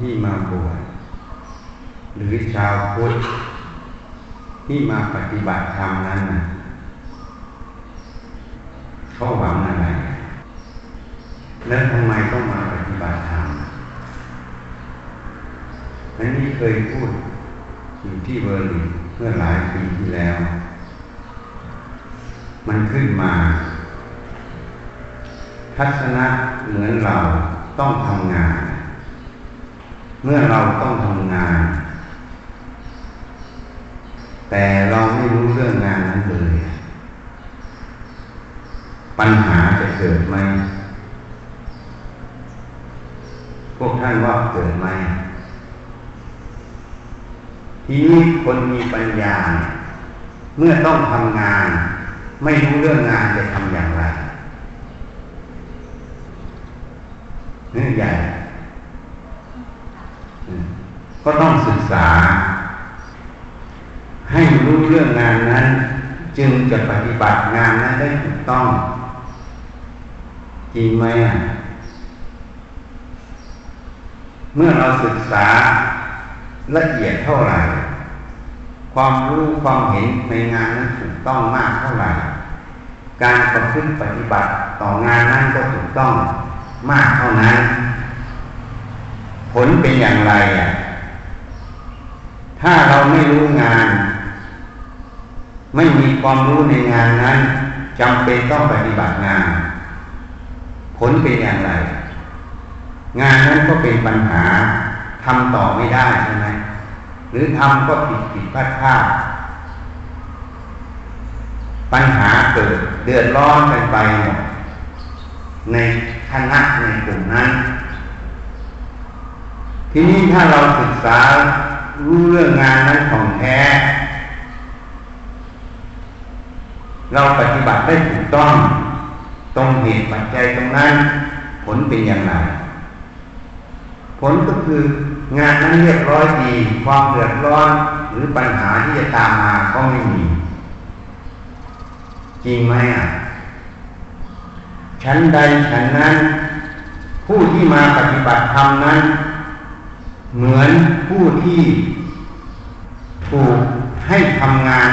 ที่มาบวชหรือชาวพุทธที่มาปฏิบัติธรรมนั้นเขาหวังอะไร แล้วทำไมต้องมาปฏิบัติธรรมนั้นนี่เคยพูดอยู่ที่เบอร์ลินเมื่อหลายปีที่แล้ว มันขึ้นมา ทัศนะเหมือนเราต้องทำงาน เมื่อเราต้องทำงาน แต่เราไม่รู้เรื่องงานนั้นเลย ปัญหาจะเกิดไหม พวกท่านว่าเกิดไหม ทีนี้คนมีปัญญา เมื่อต้องทำงาน ไม่รู้เรื่องงานจะทำอย่างไรเรื่องใหญ่ ก็ต้องศึกษา ให้รู้เรื่องงานนั้น จึงจะปฏิบัติงานนั้นได้ถูกต้อง จริงไหมอะเมื่อเราศึกษาละเอียดเท่าไหร่ ความรู้ความเห็นในงานนั้นถูกต้องมากเท่าไหร่ การประพฤติปฏิบัติต่องานนั้นก็ถูกต้องมากเท่านั้น ผลเป็นอย่างไรอะ ถ้าเราไม่รู้งาน ไม่มีความรู้ในงานนั้นจำเป็นต้องปฏิบัติงาน ผลเป็นอย่างไร งานนั้นก็เป็นปัญหาทำต่อไม่ได้ใช่ไหมหรือทำก็ผิดผิดพลาดพลาดปัญหาเกิดเดือดร้อนกันไปหมดในคณะในกลุ่มนั้น ทีนี้ถ้าเราศึกษา รู้เรื่องงานนั้นของแท้ เราปฏิบัติได้ถูกต้อง ตรงเหตุปัจจัยตรงนั้น ผลเป็นอย่างไร ผลก็คืองานนั้นเรียบร้อยดี ความเดือดร้อนหรือปัญหาที่จะตามมาก็ไม่มี จริงไหมอะชั้นใดชั้นนั้น ผู้ที่มาปฏิบัติธรรมนั้น เหมือนผู้ที่ถูกให้ทำงาน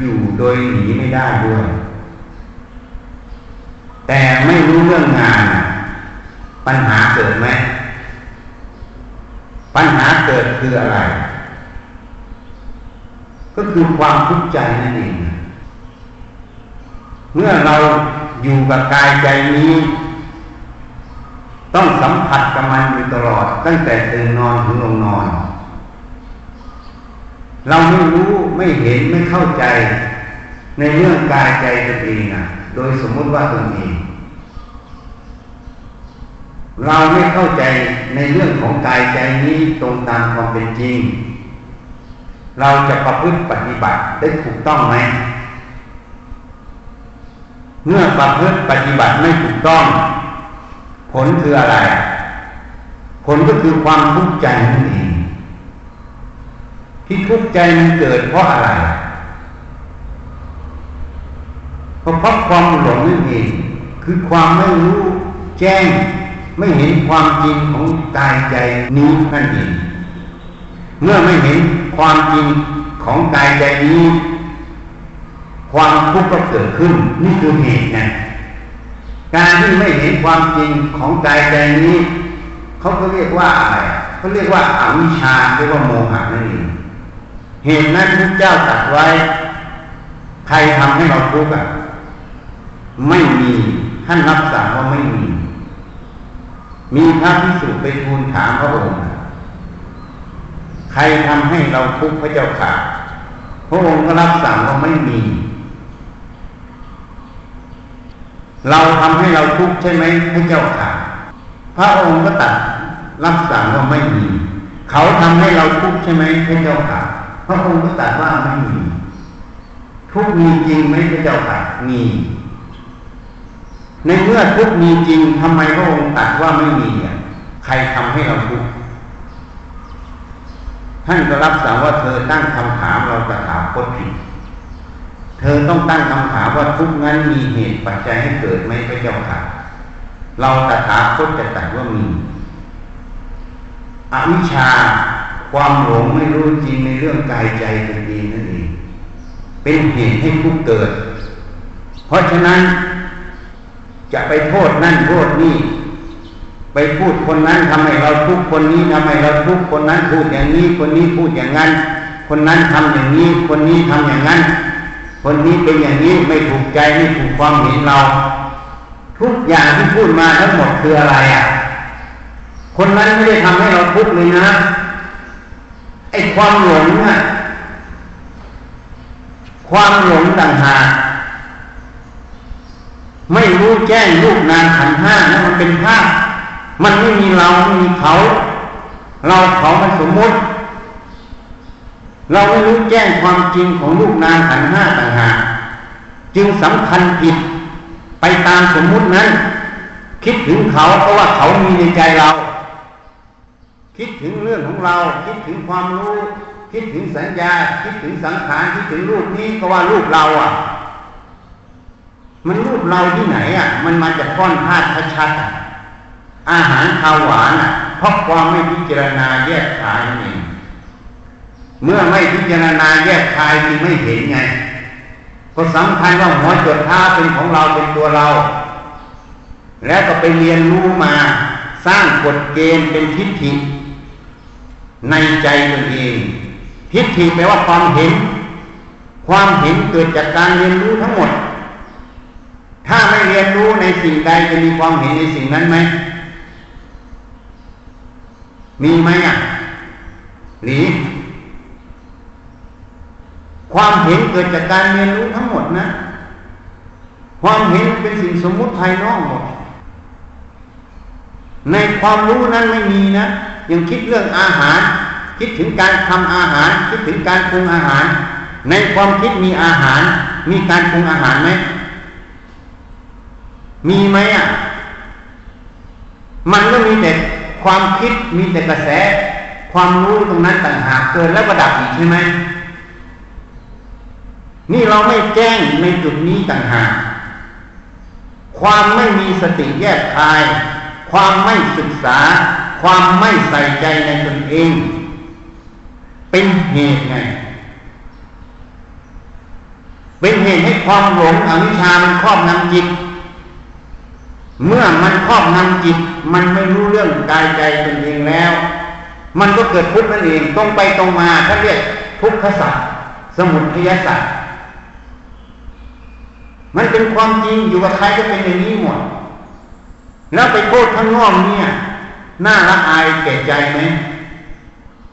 อยู่โดยหนีไม่ได้ด้วย แต่ไม่รู้เรื่องงาน ปัญหาเกิดไหมปัญหาเกิดคืออะไร ก็คือความทุกข์ใจนั่นเอง เมื่อเราอยู่กับกายใจนี้ ต้องสัมผัสกับมันอยู่ตลอด ตั้งแต่ตื่นนอนถึงลงนอน เราไม่รู้ไม่เห็นไม่เข้าใจ ในเรื่องกายใจตัวเองนะโดยสมมุติว่าตนเองเราไม่เข้าใจในเรื่องของกายใจนี้ตรงตามความเป็นจริง เราจะประพฤติปฏิบัติได้ถูกต้องไหม เมื่อประพฤติปฏิบัติไม่ถูกต้อง ผลคืออะไร ผลก็คือความทุกข์ใจนั่นเอง ที่ทุกข์ใจมันเกิดเพราะอะไรเพราะเพราะความหลงนั่นเอง คือความไม่รู้แจ้ง ไม่เห็นความจริงของกายใจนี้นั่นเอง เมื่อไม่เห็นความจริงของกายใจนี้ ความทุกข์ก็เกิดขึ้น นี่คือเหตุนะ การที่ไม่เห็นความจริงของใจใจนี้เขาก็เรียกว่าอะไรเขาเรียกว่าอาวิชชาเรียกว่าโมหะนั่นเองเหตุนั้นพระเจ้าตรัสไว้ ใครทำให้เราทุกข์อะไม่มีท่านรับสั่งว่าไม่มี มีพระพิสุไปทูลถามพระองค์ใครทำให้เราทุกข์พระเจ้าค่ะพระองค์ก็รับสั่งว่าไม่มี เราทำให้เราทุกข์ใช่ไหมให้เจ้าค่ะ พระองค์ก็ตัดรับสั่งว่าไม่มี เขาทำให้เราทุกข์ใช่ไหมให้เจ้าค่ะ พระองค์ก็ตัดว่าไม่มี ทุกข์มีจริงไหมพระเจ้าค่ะ มี ในเมื่อทุกข์มีจริงทำไมพระองค์ตัดว่าไม่มีอะใครทำให้เราทุกข์ท่านก็รับสั่งว่าเธอตั้งคำถามเราจะถามคตผิด เธอต้องตั้งคำถามว่าทุกนั้นมีเหตุปัจจัยให้เกิดไหมพระเจ้าค่ะ เราตถาคตจะตรัสว่ามีอวิชชาความหลงไม่รู้จริงในเรื่องกายใจตนเองนั่นเองเป็นเหตุให้ทุกเกิด เพราะฉะนั้นจะไปโทษนั่นโทษนี่ไปพูดคนนั้นทำให้เราทุกคนนี้ทำให้เราทุกคนนั้นพูดอย่างนี้ คนนี้พูดอย่างนั้น คนนั้นทำอย่างนี้ คนนี้ทำอย่างนั้น คนนี้เป็นอย่างนี้ไม่ถูกใจไม่ถูกความเห็นเรา ทุกอย่างที่พูดมาทั้งหมดคืออะไรอะ คนนั้นไม่ได้ทำให้เราทุกข์เลยนะไอ้ความหลงอะความหลงต่างหากไม่รู้แจ้งรูปนามขันห้านะมันเป็นภาพ มันไม่มีเราไม่มีเขา เราเขามันสมมุติ เราไม่รู้แจ้งความจริงของรูปนามขันห้าต่างหากจึงสำคัญผิดไปตามสมมุตินั้น คิดถึงเขาเพราะว่าเขามีในใจเรา คิดถึงเรื่องของเรา คิดถึงความรู้ คิดถึงสัญญา คิดถึงสังขารคิดถึงรูปนี้ก็ว่ารูปเราอะ มันรูปเราที่ไหนอะ มันมาจากก้อนธาตุชัดๆอาหารข้าวหวานเพราะความไม่พิจารณาแยกขายนั่นเอง เมื่อไม่พิจารณาแยกขายจึงไม่เห็นไงก็สำคัญว่าหัวจดท้าเป็นของเราเป็นตัวเรา แล้วก็ไปเรียนรู้มาสร้างกฎเกณฑ์เป็นทิฏฐิ ในใจตัวเอง ทิฏฐิแปลว่าความเห็น ความเห็นเกิดจากการเรียนรู้ทั้งหมด ถ้าไม่เรียนรู้ในสิ่งใดจะมีความเห็นในสิ่งนั้นไหมมีไหมอะหรือ ความเห็นเกิดจากการเรียนรู้ทั้งหมดนะ ความเห็นเป็นสิ่งสมมุติภายนอกหมด ในความรู้นั้นไม่มีนะ ยังคิดเรื่องอาหาร คิดถึงการทำอาหาร คิดถึงการปรุงอาหาร ในความคิดมีอาหาร มีการปรุงอาหารไหม มีไหมอะ มันก็มีแต่ความคิดมีแต่กระแส ความรู้ตรงนั้นต่างหากเกิดแล้วประดับอีกใช่ไหม นี่เราไม่แจ้งในจุดนี้ต่างหาก ความไม่มีสติแยกคาย ความไม่ศึกษา ความไม่ใส่ใจในตนเอง เป็นเหตุไง เป็นเหตุให้ความหลงอวิชามันครอบงำจิต เมื่อมันครอบงำจิต มันไม่รู้เรื่องกายใจตนเองแล้ว มันก็เกิดทุกข์นั่นเองตรงไปตรงมาเขาเรียกทุกขสัตว์สมุทัยสัตว์ มันเป็นความจริงอยู่กับใครก็เป็นอย่างนี้หมด แล้วไปโทษข้างนอกเนี่ย น่าละอายแก่ใจไหม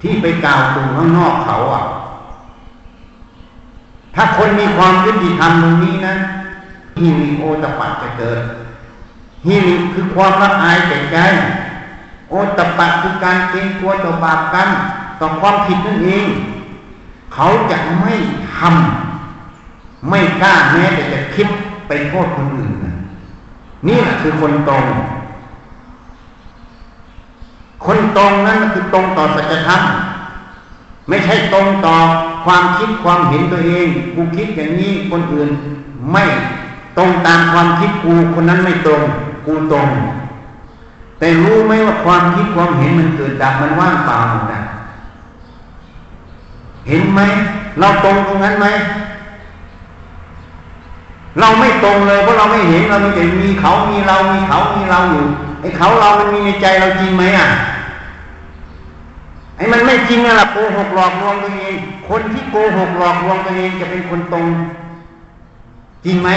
ที่ไปกล่าวตู่ข้างนอกเขาอะ ถ้าคนมีความยุติธรรมตรงนี้นะที่มีโอตปัดจะเกิดฮิริคือความละอายแก่ใจโอตปะคือการเกรงกลัวต่อบาปกรรมต่อความผิดนั่นเอง เขาจะไม่ทำ ไม่กล้าแม้แต่จะคิดไปโทษคนอื่นนี่แหละคือคนตรง คนตรงนั้นคือตรงต่อสัจธรรมไม่ใช่ตรงต่อความคิดความเห็นตัวเองกูคิดอย่างนี้คนอื่น ไม่ตรงตามความคิดกูคนนั้นไม่ตรง กูตรง แต่รู้ไหมว่าความคิดความเห็นมันเกิดดับมันว่างเปล่าหมดนะเห็นไหมเราตรงตรงนั้นไหม เราไม่ตรงเลยเพราะเราไม่เห็นเรามีแต่มีเขามีเรามีเขามีเราอยู่ไอ้เขาเรามันมีในใจเราจริงไหมอะไอ้มันไม่จริงอะล่ะโกหกหลอกลวงตัวเองคนที่โกหกหลอกลวงตัวเองจะเป็นคนตรง จริงไหม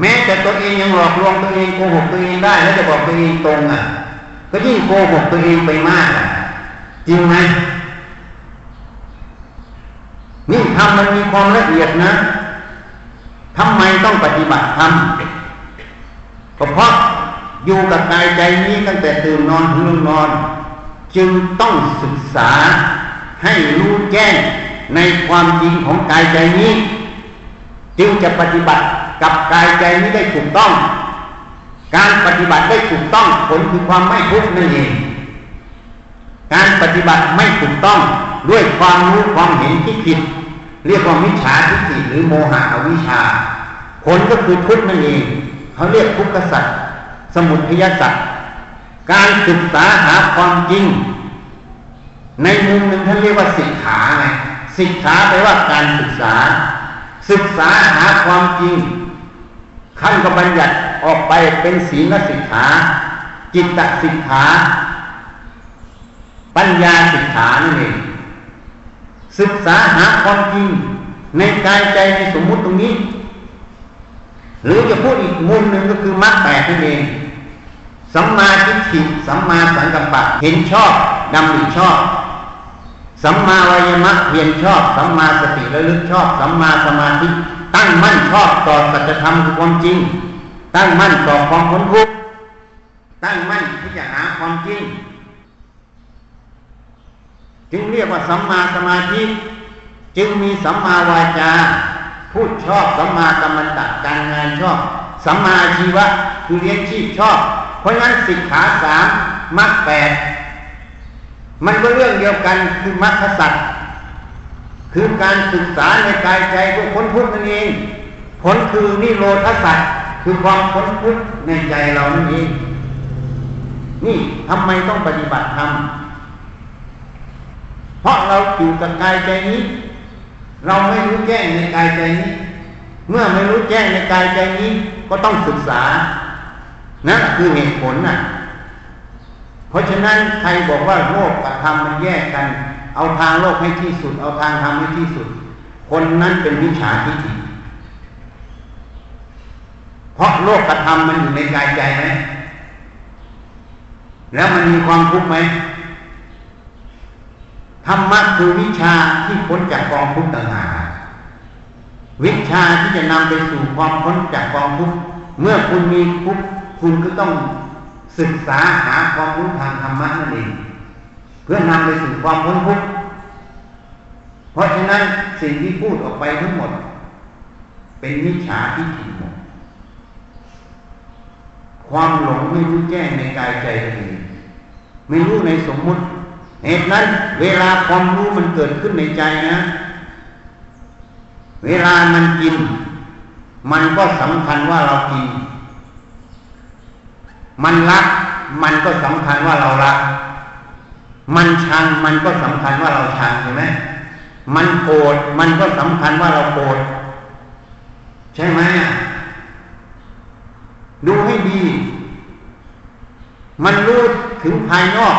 แม้แต่ตัวเองยังหลอกลวงตัวเองโกหกตัวเองได้ แล้วจะบอกตัวเองตรงอะ ก็ยิ่งโกหกตัวเองไปมากจริงไหมนี่ทำมันมีความละเอียดนะ ทำไมต้องปฏิบัติธรรมก็เพราะอยู่กับกายใจนี้ตั้งแต่ตื่นนอนถึงนอน จึงต้องศึกษาให้รู้แจ้งในความจริงของกายใจนี้ จึงจะปฏิบัติกับกายใจนี้ได้ถูกต้อง การปฏิบัติได้ถูกต้องผลคือความไม่ทุกข์นั่นเองการปฏิบัติไม่ถูกต้องด้วยความรู้ความเห็นที่ผิด เรียกว่ามิจฉาทิฏฐิหรือโมหะอวิชชา ผลก็คือทุกข์นั่นเองเขาเรียกทุกขสัตว์สมุทัยสัตว์การศึกษาหาความจริง ในมุมหนึ่งท่านเรียกว่าศิกขาไงศิกขาแปลว่าการศึกษา ศึกษาหาความจริงขั้นก็บัญญัติออกไปเป็นศีลสิกขา จิตตสิกขา ปัญญาสิกขานั่นเอง ศึกษาหาความจริงในกายใจในสมมุติตรงนี้ หรือจะพูดอีกมุมหนึ่งก็คือมรรคแปดนั่นเองสัมมาทิฏฐิสัมมาสังกัปปะเห็นชอบดำริชอบ สัมมาวายมะเพียรชอบ สัมมาสติระลึกชอบ สัมมาสมาธิตั้งมั่นชอบต่อสัจธรรมคือความจริง ตั้งมั่นต่อความพ้นทุกข์ตั้งมั่นที่จะหาความจริง จึงเรียกว่าสัมมาสมาธิ จึงมีสัมมาวาจา พูดชอบสัมมากัมมันตะการงานชอบ สัมมาชีวะคือเลี้ยงชีพชอบ เพราะฉะนั้นสิกขาสามมรรคแปดมันก็เรื่องเดียวกันคือมรรคสัตว์คือการศึกษาในกายใจเพื่อพ้นทุกข์นั่นเอง ผลคือนิโรธสัตว์คือความพ้นทุกข์ในใจเรานั่นเองนี่ทำไมต้องปฏิบัติธรรม เพราะเราอยู่กับกายใจนี้ เราไม่รู้แจ้งในกายใจนี้ เมื่อไม่รู้แจ้งในกายใจนี้ ก็ต้องศึกษานั่นคือเหตุผลน่ะ เพราะฉะนั้นใครบอกว่าโลกกับธรรมมันแยกกัน เอาทางโลกให้ที่สุด เอาทางธรรมให้ที่สุด คนนั้นเป็นวิชาทิฏฐิเพราะโลกกับธรรมมันอยู่ในกายใจไหมแล้วมันมีความทุกข์ไหม ธรรมะคือวิชาที่พ้นจากกองทุกข์ต่างหากวิชาที่จะนำไปสู่ความพ้นจากกองทุกข์เมื่อคุณมีทุกข์คุณก็ต้องศึกษาหาความรู้ทางธรรมะนั่นเองเพื่อนำไปสู่ความพ้นทุกข์เพราะฉะนั้นสิ่งที่พูดออกไปทั้งหมด เป็นวิชาที่ผิดหมดความหลงไม่รู้แจ้งในกายใจตัวเองไม่รู้ในสมมุติ เหตุนั้น เวลาความรู้มันเกิดขึ้นในใจนะ เวลามันกิน มันก็สำคัญว่าเรากิน มันรัก มันก็สำคัญว่าเรารัก มันชัง มันก็สำคัญว่าเราชังใช่ไหมมันโกรธ มันก็สำคัญว่าเราโกรธ ใช่ไหมดูให้ดี มันรู้ถึงภายนอก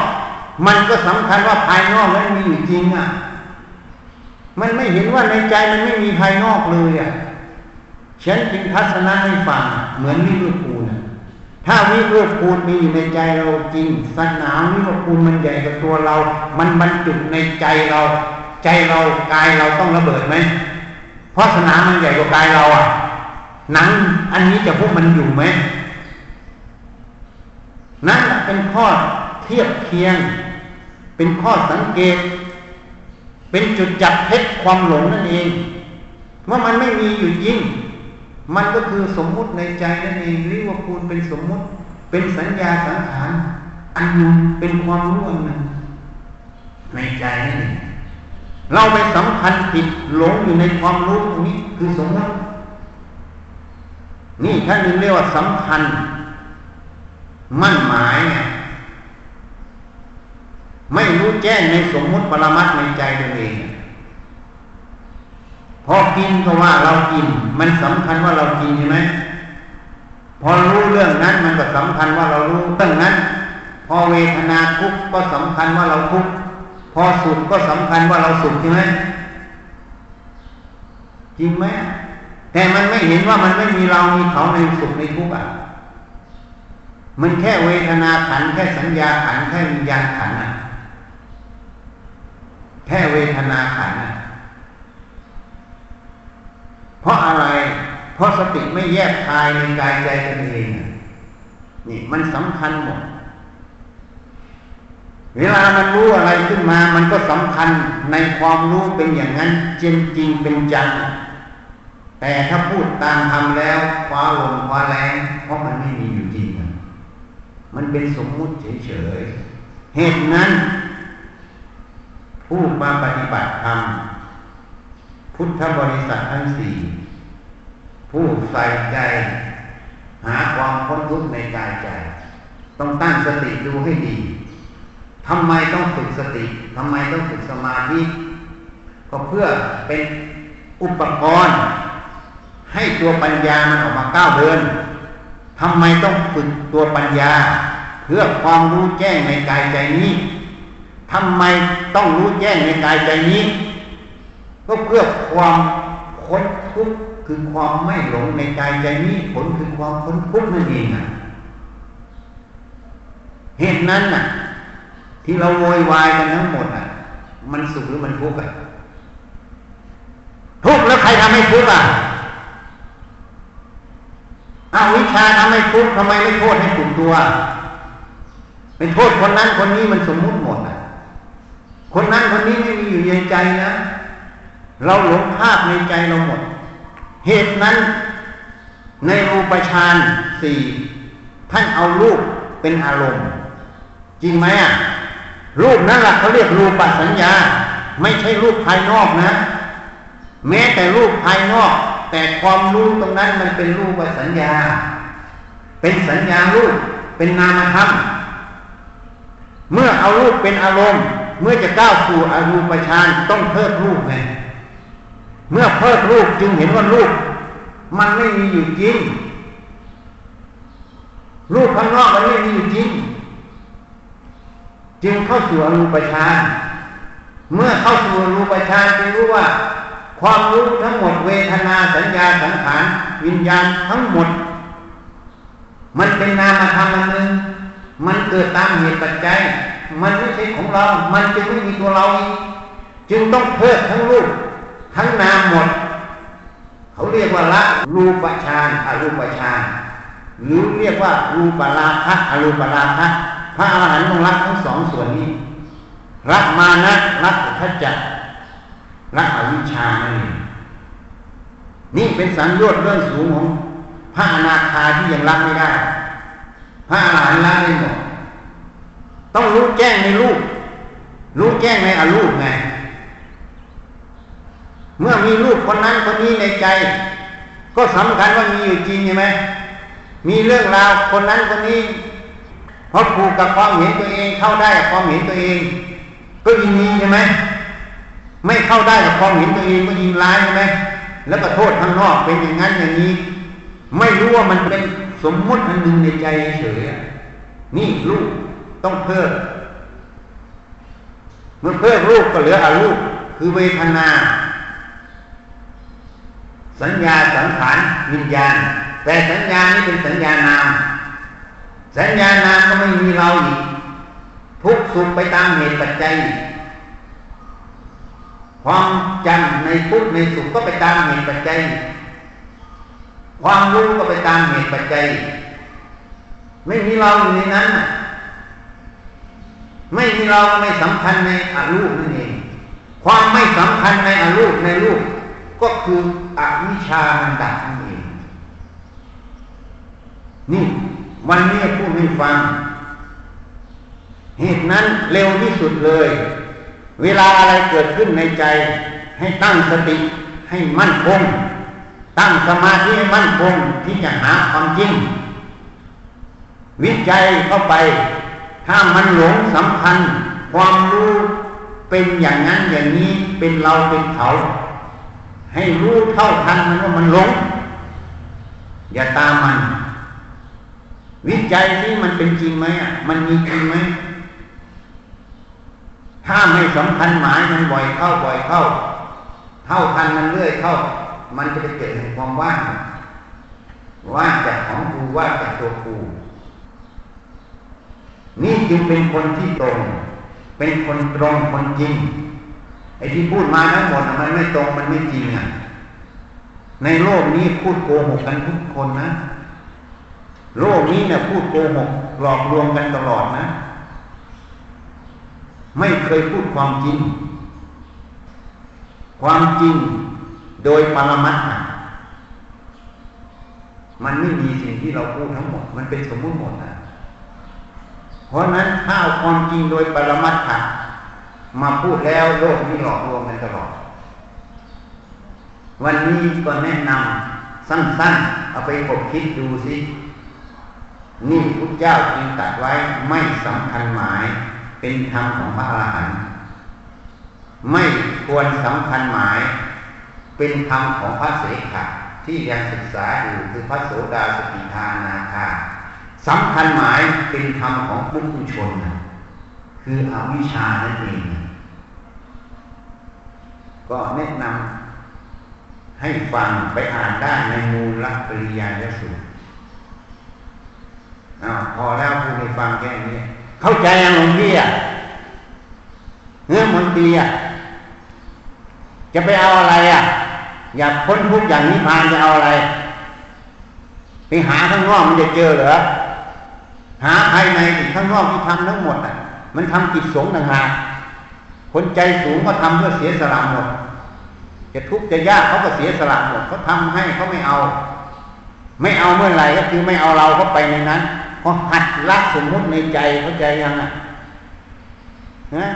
มันก็สำคัญว่าภายนอกนั้นมีอยู่จริงอะ มันไม่เห็นว่าในใจมันไม่มีภายนอกเลยอะฉันจึงทัศนะให้ฟังเหมือนวิรุปูนะถ้าวิรุปูนมีอยู่ในใจเราจริง สนามวิรุปูนมันใหญ่กว่าตัวเรา มันบรรจุในใจเรา ใจเรากายเราต้องระเบิดไหมเพราะสนามมันใหญ่กว่ากายเราอะหนังอันนี้จะพวกมันอยู่ไหมนั่นเป็นข้อเทียบเคียง เป็นข้อสังเกต เป็นจุดจับเพชรความหลงนั่นเอง ว่ามันไม่มีอยู่จริง มันก็คือสมมุติในใจนั่นเองเรียกว่าคูณเป็นสมมุติ เป็นสัญญาสังขารอันนึงเป็นความรู้อันนึงในใจนั่นเองเราไปสำคัญผิดหลงอยู่ในความรู้ตรงนี้คือสมมติ นี่ท่านเรียกว่าสำคัญ มั่นหมายไง ไม่รู้แจ้งในสมมุติปรมัตในใจตัวเองพอกินก็ว่าเรากิน มันสำคัญว่าเรากินใช่ไหมพอรู้เรื่องนั้นมันก็สำคัญว่าเรารู้เรื่องนั้น พอเวทนาทุกข์ก็สำคัญว่าเราทุกข์พอสุขก็สำคัญว่าเราสุขใช่ไหมจริงไหมแต่มันไม่เห็นว่ามันไม่มีเรามีเขาในสุขในทุกข์อะมันแค่เวทนาขันแค่สัญญาขันแค่วิญญาณขันอะ แค่เวทนาขันเพราะอะไร เพราะสติไม่แยกคายในกายใจตนเองนี่มันสำคัญหมด เวลามันรู้อะไรขึ้นมา มันก็สำคัญในความรู้เป็นอย่างนั้นจริงจริงเป็นจัง แต่ถ้าพูดตามทำแล้วคว้าลมคว้าแรงเพราะมันไม่มีอยู่จริง มันเป็นสมมุติเฉยๆ เหตุนั้น ผู้มาปฏิบัติธรรม พุทธบริษัททั้งสี่ ผู้ใส่ใจ หาความพ้นทุกข์ในกายใจ ต้องตั้งสติดูให้ดีทำไมต้องฝึกสติทำไมต้องฝึกสมาธิก็เพื่อเป็นอุปกรณ์ ให้ตัวปัญญามันออกมาก้าวเดินทำไมต้องฝึกตัวปัญญา เพื่อความรู้แจ้งในกายใจนี้ ทำไมต้องรู้แจ้งในกายใจนี้ ก็เพื่อความค้นทุกข์คือความไม่หลงในกายใจนี้ ผลคือความพ้นทุกข์นั่นเองนะเหตุนั้นน่ะ ที่เราโวยวายกันทั้งหมดอะ มันสุขหรือมันทุกข์อะทุกข์แล้วใครทำให้ทุกข์อะอาวิชาทำให้ทุกข์ทำไมไม่โทษให้ถูกตัวเป็นโทษคนนั้นคนนี้มันสมมุติหมด คนนั้นคนนี้ไม่มีอยู่ในใจนะ เราหลงภาพในใจเราหมด เหตุนั้นในรูปฌานสี่ท่านเอารูปเป็นอารมณ์ จริงไหมอะรูปนั่นแหละเขาเรียกรูปสัญญา ไม่ใช่รูปภายนอกนะ แม้แต่รูปภายนอก แต่ความรู้ตรงนั้นมันเป็นรูปสัญญา เป็นสัญญารูปเป็นนามธรรมเมื่อเอารูปเป็นอารมณ์ เมื่อจะก้าวสู่อรูปฌานต้องเพิ่มรูปไงเมื่อเพิ่มรูปจึงเห็นว่ารูป มันไม่มีอยู่จริงรูปข้างนอกมันไม่มีอยู่จริง จึงเข้าสู่อรูปฌานเมื่อเข้าสู่อรูปฌานจึงรู้ว่า ความรู้ทั้งหมดเวทนาสัญญาสังขารวิญญาณทั้งหมด มันเป็นนามธรรมอันหนึ่งมันเกิดตามเหตุปัจจัย มันไม่ใช่ของเรา มันจึงไม่มีตัวเราจึงต้องเพิกทั้งรูปทั้งนามหมด เขาเรียกว่าละรูปฌานอรูปฌานหรือเรียกว่ารูปราคะอรูปราคะพระอรหันต์ต้องรักทั้งสองส่วนนี้รักมานะรักทัจจะรักอวิชานั่นเองนี่เป็นสังโยชน์เรื่องสูงของพระอนาคาที่ยังรักไม่ได้ พระอรหันต์รักได้หมด ต้องรู้แจ้งในรูป รู้แจ้งในอรูปไง เมื่อมีรูปคนนั้นคนนี้ในใจ ก็สำคัญว่ามีอยู่จริงใช่ไหมมีเรื่องราวคนนั้นคนนี้เพราะผูกกับความเห็นตัวเอง เข้าได้กับความเห็นตัวเอง ก็ยิงมีใช่ไหมไม่เข้าได้กับความเห็นตัวเองก็ยิงร้ายใช่ไหมแล้วก็โทษข้างนอกเป็นอย่างนั้นอย่างนี้ ไม่รู้ว่ามันเป็นสมมุติอันหนึ่งในใจเฉยนี่รูป ต้องเพิ่ม เมื่อเพิ่มรูปก็เหลืออารูป คือเวทนา สัญญาสังขารวิญญาณ แต่สัญญานี้เป็นสัญญานาม สัญญานามก็ไม่มีเราอีกทุกสุขไปตามเหตุปัจจัยความจำในทุกในสุขก็ไปตามเหตุปัจจัย ความรู้ก็ไปตามเหตุปัจจัย ไม่มีเราอยู่ในนั้น ไม่มีเราไม่สำคัญในอรูปนั่นเอง ความไม่สำคัญในอรูปในรูป ก็คืออวิชามันดับนั่นเอง นี่วันนี้พูดให้ฟัง เหตุนั้นเร็วที่สุดเลย เวลาอะไรเกิดขึ้นในใจ ให้ตั้งสติให้มั่นคง ตั้งสมาธิให้มั่นคงที่จะหาความจริง วิจัยเข้าไป ถ้ามันหลงสำคัญ ความรู้เป็นอย่างนั้นอย่างนี้เป็นเราเป็นเขา ให้รู้เท่าทันมันว่ามันหลง อย่าตามมัน วิจัยที่มันเป็นจริงไหมอะมันมีจริงไหมถ้าไม่สำคัญหมายมันบ่อยเข้าบ่อยเข้า เท่าทันมันเรื่อยเข้า มันจะไปเกิดความว่างว่างจากของกูว่างจากตัวปู่ จึงเป็นคนที่ตรง เป็นคนตรงคนจริงไอ้ที่พูดมาทั้งหมดมันไม่ตรงมันไม่จริงอะ ในโลกนี้พูดโกหกกันทุกคนนะ โลกนี้เนี่ยพูดโกหกหลอกลวงกันตลอดนะ ไม่เคยพูดความจริง ความจริงโดยปรมัตถ์มันไม่มีสิ่งที่เราพูดทั้งหมด มันเป็นสมมุติหมดนะ ราะนั้นถ้าเอาความจริงโดยปรมัตถ์มาพูดแล้วโลกนี้หลอกลวงกันตลอด วันนี้ก็แนะนำสั้นๆ เอาไปกบคิดดูสินี่พุทธเจ้าจึงตัดไว้ไม่สำคัญหมายเป็นธรรมของพระอรหันต์ไม่ควรสำคัญหมายเป็นธรรมของพระเสขะที่ยังศึกษาอยู่คือพระโสดาสกิทานาคา สำคัญหมายเป็นธรรมของปุถุชนคืออวิชชานั่นเองก็แนะนำให้ฟังไปอ่านได้ในมูลปริยายสูตรอาพอแล้วพูดให้ฟังแค่นี้ เข้าใจยังหลวงพี่อะเงื่อนมนตีอะจะไปเอาอะไรอะ อยากพ้นทุกอย่างนี้พานจะเอาอะไร ไปหาข้างนอกมันจะเจอเหรอ หาภายในข้างนอกที่ทำทั้งหมดอะ มันทำกิจสงฆ์ต่างหากคนใจสูงก็ทำเพื่อเสียสละหมดจะทุกข์จะยากเขาก็เสียสละหมดเขาทำให้เขาไม่เอา ไม่เอาเมื่อไหร่ก็คือไม่เอาเราเข้าไปในนั้นพอหัดรักสมมุติในใจเข้าใจยังอะนะ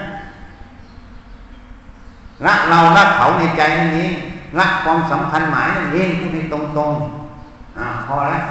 รักเรารักเขาในใจนั่นเองรักความสำคัญหมายนั่นเองพูดให้ตรงๆอ่าพอแล้ว